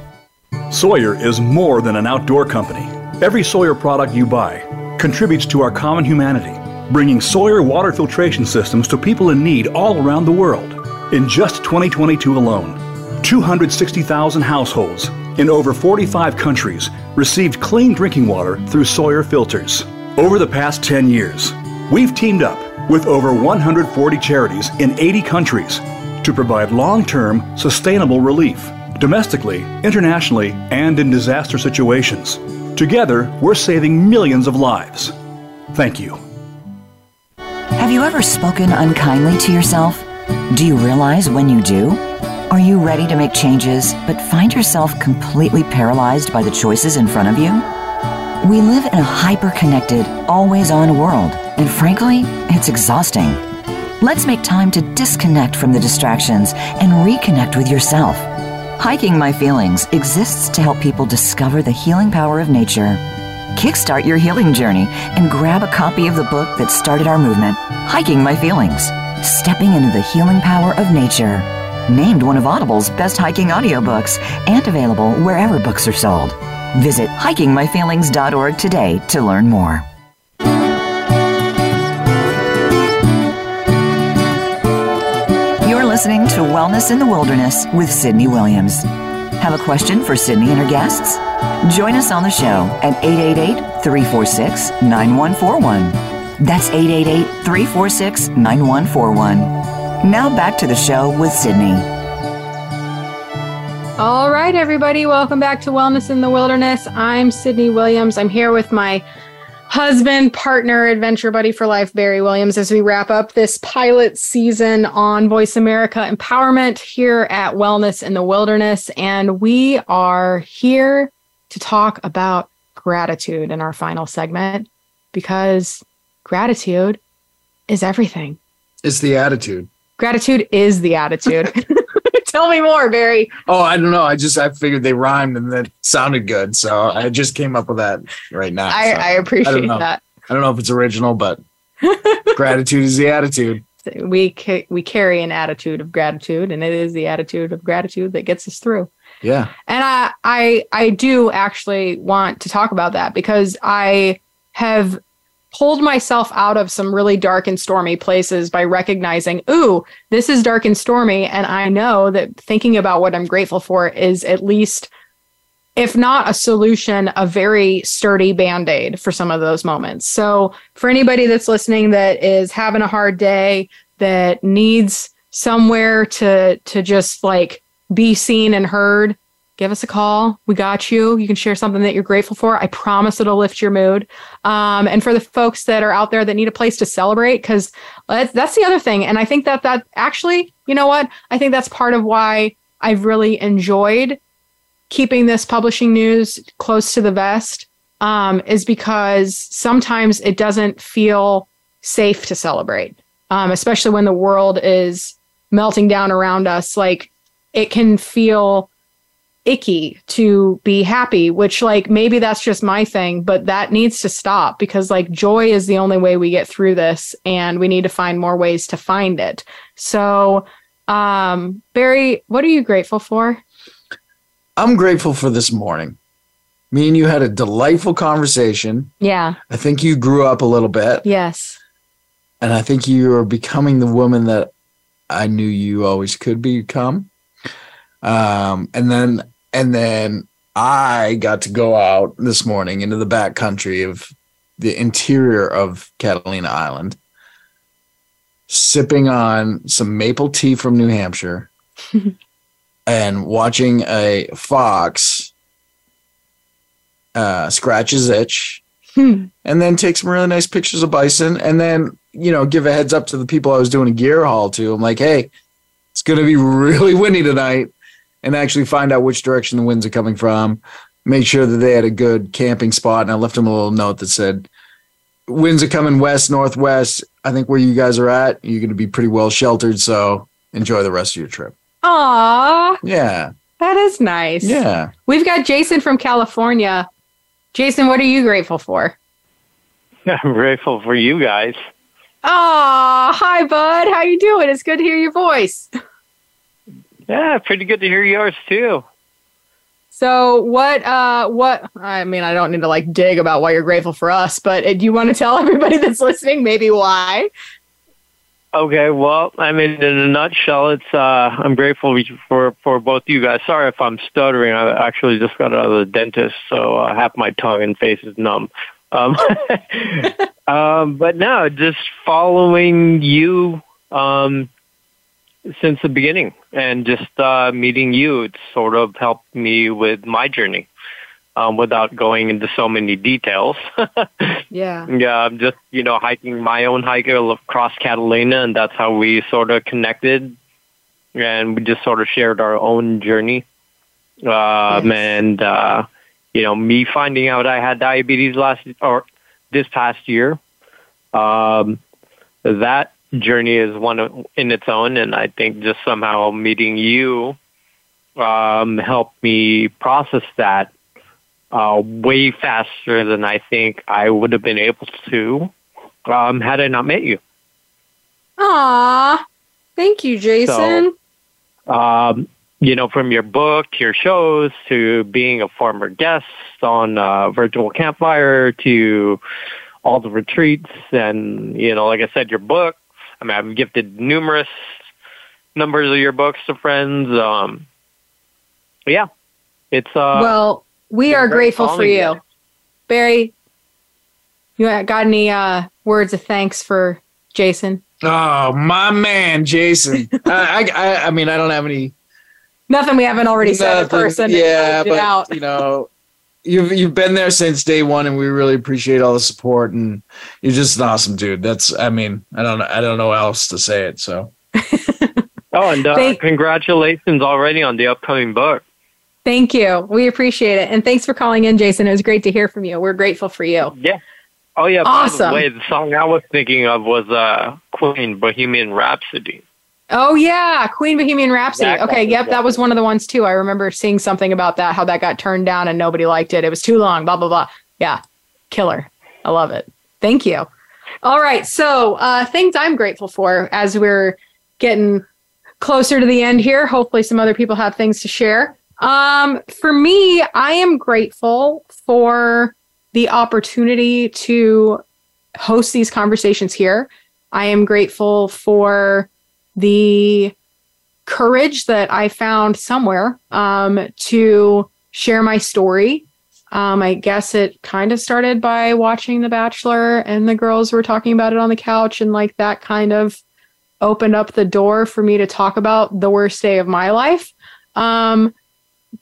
Sawyer is more than an outdoor company. Every Sawyer product you buy contributes to our common humanity, bringing Sawyer water filtration systems to people in need all around the world. In just 2022 alone, 260,000 households in over 45 countries received clean drinking water through Sawyer filters. Over the past 10 years, we've teamed up with over 140 charities in 80 countries to provide long term, sustainable relief domestically, internationally, and in disaster situations. Together, we're saving millions of lives. Thank you. Have you ever spoken unkindly to yourself? Do you realize when you do? Are you ready to make changes but find yourself completely paralyzed by the choices in front of you? We live in a hyper connected, always on world, and frankly, it's exhausting. Let's make time to disconnect from the distractions and reconnect with yourself. Hiking My Feelings exists to help people discover the healing power of nature. Kickstart your healing journey and grab a copy of the book that started our movement, Hiking My Feelings Stepping into the Healing Power of Nature. Named one of Audible's best hiking audiobooks and available wherever books are sold. Visit hikingmyfeelings.org today to learn more. Listening to Wellness in the Wilderness with Sydney Williams. Have a question for Sydney and her guests? Join us on the show at 888 346 9141. That's 888 346 9141. Now back to the show with Sydney. All right, everybody, welcome back to Wellness in the Wilderness. I'm Sydney Williams. I'm here with my husband, partner, adventure buddy for life, Barry Williams, as we wrap up this pilot season on Voice America Empowerment here at Wellness in the Wilderness. And we are here to talk about gratitude in our final segment because gratitude is everything. It's the attitude. Gratitude is the attitude. Tell me more, Barry. Oh, I don't know. I just I figured they rhymed and that sounded good, so I just came up with that right now. I, so I appreciate know. that. I don't know if it's original, but gratitude is the attitude. We ca- we carry an attitude of gratitude, and it is the attitude of gratitude that gets us through. Yeah. And I I I do actually want to talk about that because I have pulled myself out of some really dark and stormy places by recognizing, ooh, this is dark and stormy. And I know that thinking about what I'm grateful for is at least, if not a solution, a very sturdy band aid for some of those moments. So for anybody that's listening that is having a hard day, that needs somewhere to to just like be seen and heard, give us a call. We got you. You can share something that you're grateful for. I promise it'll lift your mood. Um, and for the folks that are out there that need a place to celebrate, because that's, the other thing. And I think that that actually, you know what? I think that's part of why I've really enjoyed keeping this publishing news close to the vest um, is because sometimes it doesn't feel safe to celebrate, um, especially when the world is melting down around us. Like it can feel icky to be happy, which like maybe that's just my thing, but that needs to stop because like joy is the only way we get through this and we need to find more ways to find it. So, um Barry, what are you grateful for? I'm grateful for this morning. Me and you had a delightful conversation. Yeah. I think you grew up a little bit. Yes. And I think you are becoming the woman that I knew you always could become. Um, and then and then I got to go out this morning into the back country of the interior of Catalina Island sipping on some maple tea from New Hampshire and watching a fox uh, scratch his itch Hmm. and then take some really nice pictures of bison and then you know give a heads up to the people i was doing a gear haul to i'm like hey it's going to be really windy tonight and actually find out which direction the winds are coming from make sure that they had a good camping spot and i left them a little note that said winds are coming west northwest i think where you guys are at you're going to be pretty well sheltered so enjoy the rest of your trip Aw, yeah that is nice. yeah We've got Jason from California. Jason, what are you grateful for? I'm grateful for you guys. Aw, hi, bud. How you doing? It's good to hear your voice. Yeah, pretty good to hear yours too. So what uh what I mean I don't need to like dig about why you're grateful for us, but uh, do you want to tell everybody that's listening maybe why? Okay, well, I mean, in a nutshell, it's uh, I'm grateful for for both you guys. Sorry if I'm stuttering. I actually just got out of the dentist, so uh, half my tongue and face is numb. Um, um, but no, just following you um, since the beginning, and just uh, meeting you, it's sort of helped me with my journey. Um, without going into so many details. Yeah. Yeah, I'm just you know hiking my own hike across Catalina, and that's how we sort of connected, and we just sort of shared our own journey. Um, And uh, you know, me finding out I had diabetes last or this past year, um, that journey is one in its own, and I think just somehow meeting you um, helped me process that uh, way faster than I think I would have been able to um, had I not met you. Aw. Thank you, Jason. Um, you know, from your book, your shows, to being a former guest on uh, Virtual Campfire, to all the retreats, and you know, like I said, your book. I mean, I've gifted numerous numbers of your books to friends. Um, yeah, it's uh, well, we are grateful for following you. you. Barry, you got any uh words of thanks for Jason? oh my man jason I, I i mean i don't have any Nothing we haven't already said in person. Yeah, It but out. you know, you've you've been there since day one, and we really appreciate all the support. And you're just an awesome dude. That's, I mean, I don't know, I don't know how else to say it. So oh, and uh, Thank- congratulations already on the upcoming book. Thank you. We appreciate it. And thanks for calling in, Jason. It was great to hear from you. We're grateful for you. Yeah. Oh yeah. By Awesome. the way, the song I was thinking of was uh, Queen Bohemian Rhapsody. Oh yeah, Queen Bohemian Rhapsody. Okay, yep, that was one of the ones too. I remember seeing something about that, how that got turned down and nobody liked it. It was too long, blah blah blah. Yeah, killer. I love it. Thank you. All right, so uh, things I'm grateful for as we're getting closer to the end here. Hopefully, some other people have things to share. Um, for me, I am grateful for the opportunity to host these conversations here. I am grateful for the courage that I found somewhere um, to share my story. Um, I guess it kind of started by watching The Bachelor, and the girls were talking about it on the couch, and like that kind of opened up the door for me to talk about the worst day of my life. Um,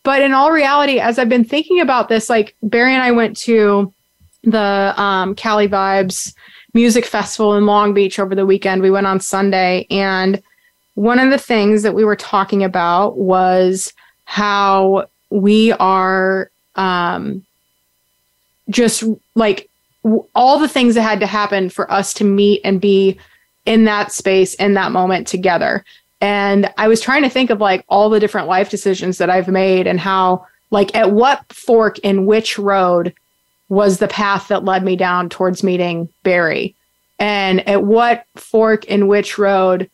but in all reality, as I've been thinking about this, like Barry and I went to the um, Cali Vibes Music Festival in Long Beach over the weekend. We went on Sunday, and one of the things that we were talking about was how we are um, just like w- all the things that had to happen for us to meet and be in that space in that moment together. And I was trying to think of like all the different life decisions that I've made and how, like, at what fork in which road was the path that led me down towards meeting Barry. And at what fork in which road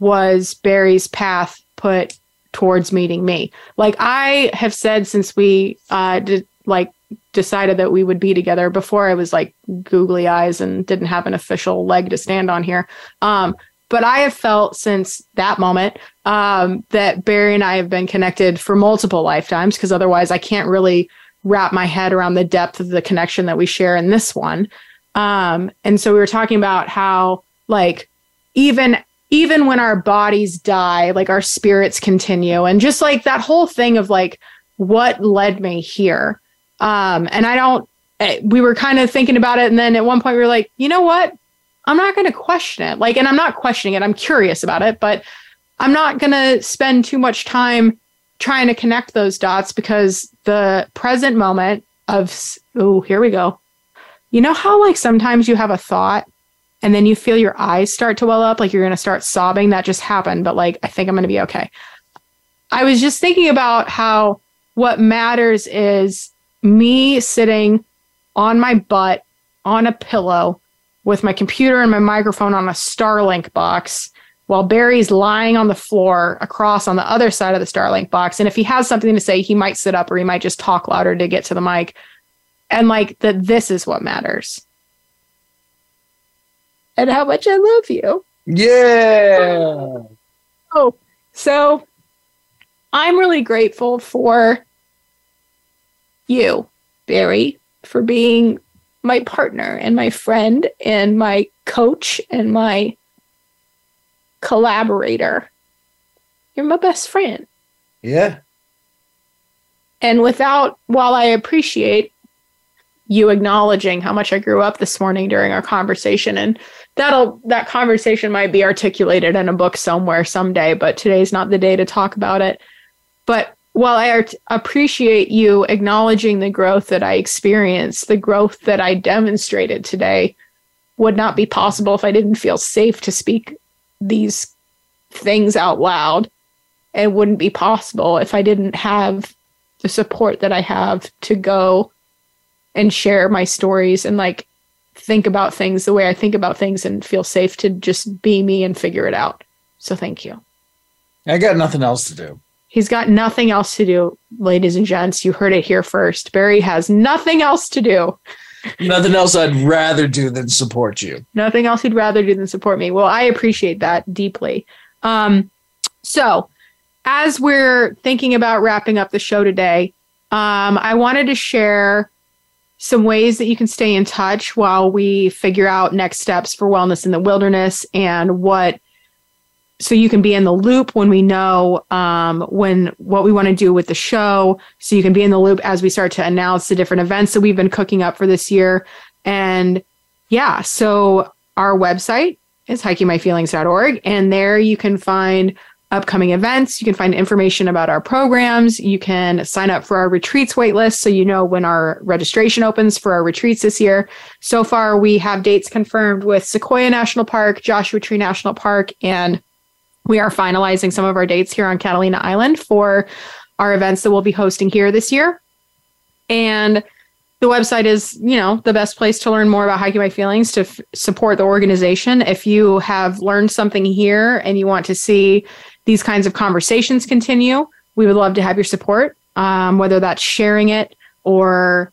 was Barry's path put towards meeting me? Like I have said since we uh did like decided that we would be together before I was like googly eyes and didn't have an official leg to stand on here. Um but I have felt since that moment um, that Barry and I have been connected for multiple lifetimes because otherwise I can't really wrap my head around the depth of the connection that we share in this one. Um, and so we were talking about how, like, even even when our bodies die, like our spirits continue. And just like that whole thing of like what led me here. Um, and I don't eh, we were kind of thinking about it and then at one point we were like, you know what? I'm not going to question it. Like and I'm not questioning it. I'm curious about it, but I'm not going to spend too much time trying to connect those dots because the present moment of oh, here we go. You know how like sometimes you have a thought and then you feel your eyes start to well up like you're going to start sobbing that just happened but like I think I'm going to be okay. I was just thinking about how what matters is me sitting on my butt on a pillow with my computer and my microphone on a Starlink box while Barry's lying on the floor across on the other side of the Starlink box. And if he has something to say, he might sit up or he might just talk louder to get to the mic. And like that, this is what matters. And how much I love you. Yeah. Oh, so I'm really grateful for you, Barry, for being my partner and my friend and my coach and my collaborator. You're my best friend. Yeah. And without, while I appreciate you acknowledging how much I grew up this morning during our conversation, and that'll, that conversation might be articulated in a book somewhere someday, but today's not the day to talk about it. But while I art- appreciate you acknowledging the growth that I experienced, the growth that I demonstrated today would not be possible if I didn't feel safe to speak these things out loud. It wouldn't be possible if I didn't have the support that I have to go and share my stories and like think about things the way I think about things and feel safe to just be me and figure it out. So thank you. I got nothing else to do. He's got nothing else to do, ladies and gents. You heard it here first. Barry has nothing else to do. Nothing else I'd rather do than support you. Nothing else you'd rather do than support me. Well, I appreciate that deeply. Um, so, as we're thinking about wrapping up the show today, um, I wanted to share some ways that you can stay in touch while we figure out next steps for wellness in the wilderness and what so you can be in the loop when we know um, when what we want to do with the show. So you can be in the loop as we start to announce the different events that we've been cooking up for this year. And yeah so our website is hikingmyfeelings.org and there you can find upcoming events. You can find information about our programs. You can sign up for our retreats waitlist so you know when our registration opens for our retreats this year. So far we have dates confirmed with sequoia national park joshua tree national park and we are finalizing some of our dates here on Catalina Island for our events that we'll be hosting here this year. And the website is, you know, the best place to learn more about hiking my feelings to f- support the organization. If you have learned something here and you want to see these kinds of conversations continue, we would love to have your support, um, whether that's sharing it or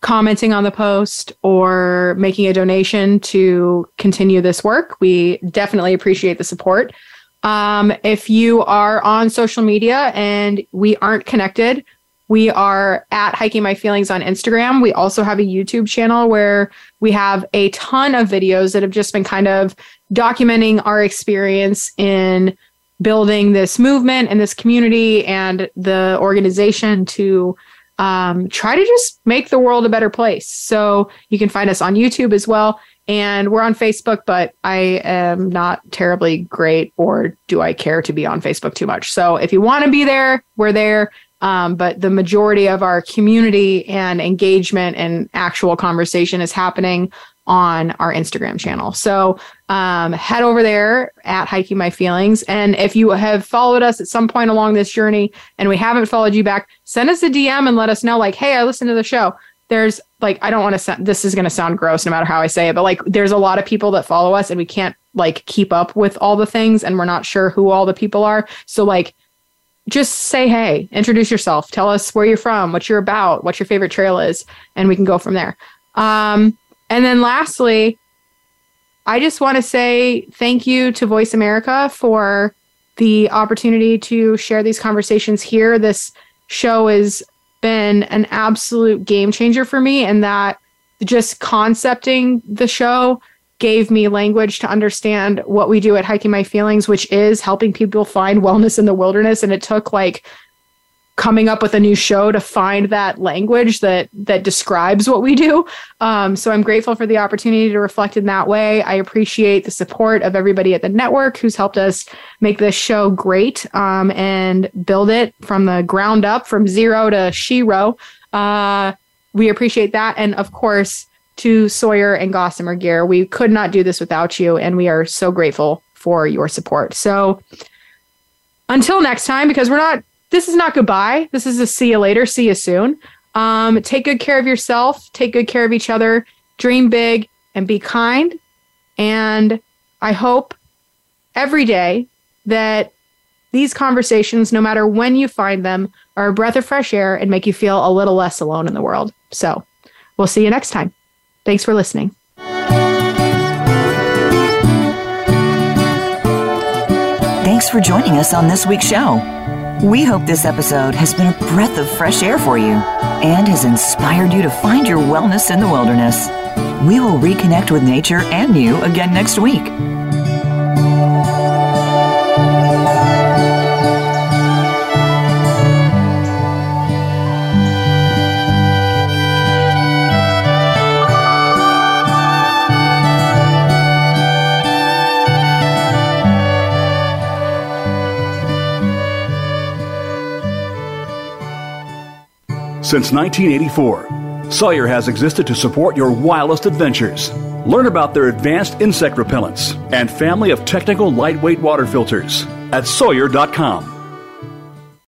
commenting on the post or making a donation to continue this work. We definitely appreciate the support. Um, if you are on social media and we aren't connected, we are at Hiking My Feelings on Instagram. We also have a YouTube channel where we have a ton of videos that have just been kind of documenting our experience in building this movement and this community and the organization to um, try to just make the world a better place. So you can find us on YouTube as well. And we're on Facebook, but I am not terribly great, or do I care to be on Facebook too much? So if you want to be there, we're there. Um, but the majority of our community and engagement and actual conversation is happening on our Instagram channel. So um, head over there at Hiking My Feelings. And if you have followed us at some point along this journey and we haven't followed you back, send us a DM and let us know, like, hey, I listened to the show there's like I don't want to sound this is going to sound gross no matter how I say it, but like there's a lot of people that follow us and we can't like keep up with all the things and we're not sure who all the people are. So like just say hey, introduce yourself, tell us where you're from, what you're about, what your favorite trail is, and we can go from there. Um, and then lastly, I just want to say thank you to Voice America for the opportunity to share these conversations here. This show is been an absolute game changer for me and that just concepting the show gave me language to understand what we do at Hiking My Feelings, which is helping people find wellness in the wilderness. And it took like coming up with a new show to find that language that that describes what we do. Um, so I'm grateful for the opportunity to reflect in that way. I appreciate the support of everybody at the network who's helped us make this show great um, and build it from the ground up, from zero to shiro. Uh, we appreciate that, and of course to Sawyer and Gossamer Gear. We could not do this without you, and we are so grateful for your support. So until next time, because we're not this is not goodbye. This is a see you later, see you soon. Um, take good care of yourself, take good care of each other, dream big, and be kind. And I hope every day that these conversations, no matter when you find them, are a breath of fresh air and make you feel a little less alone in the world. So we'll see you next time. Thanks for listening. Thanks for joining us on this week's show. We hope this episode has been a breath of fresh air for you and has inspired you to find your wellness in the wilderness. We will reconnect with nature and you again next week. Since 1984, Sawyer has existed to support your wildest adventures. Learn about their advanced insect repellents and family of technical lightweight water filters at Sawyer.com.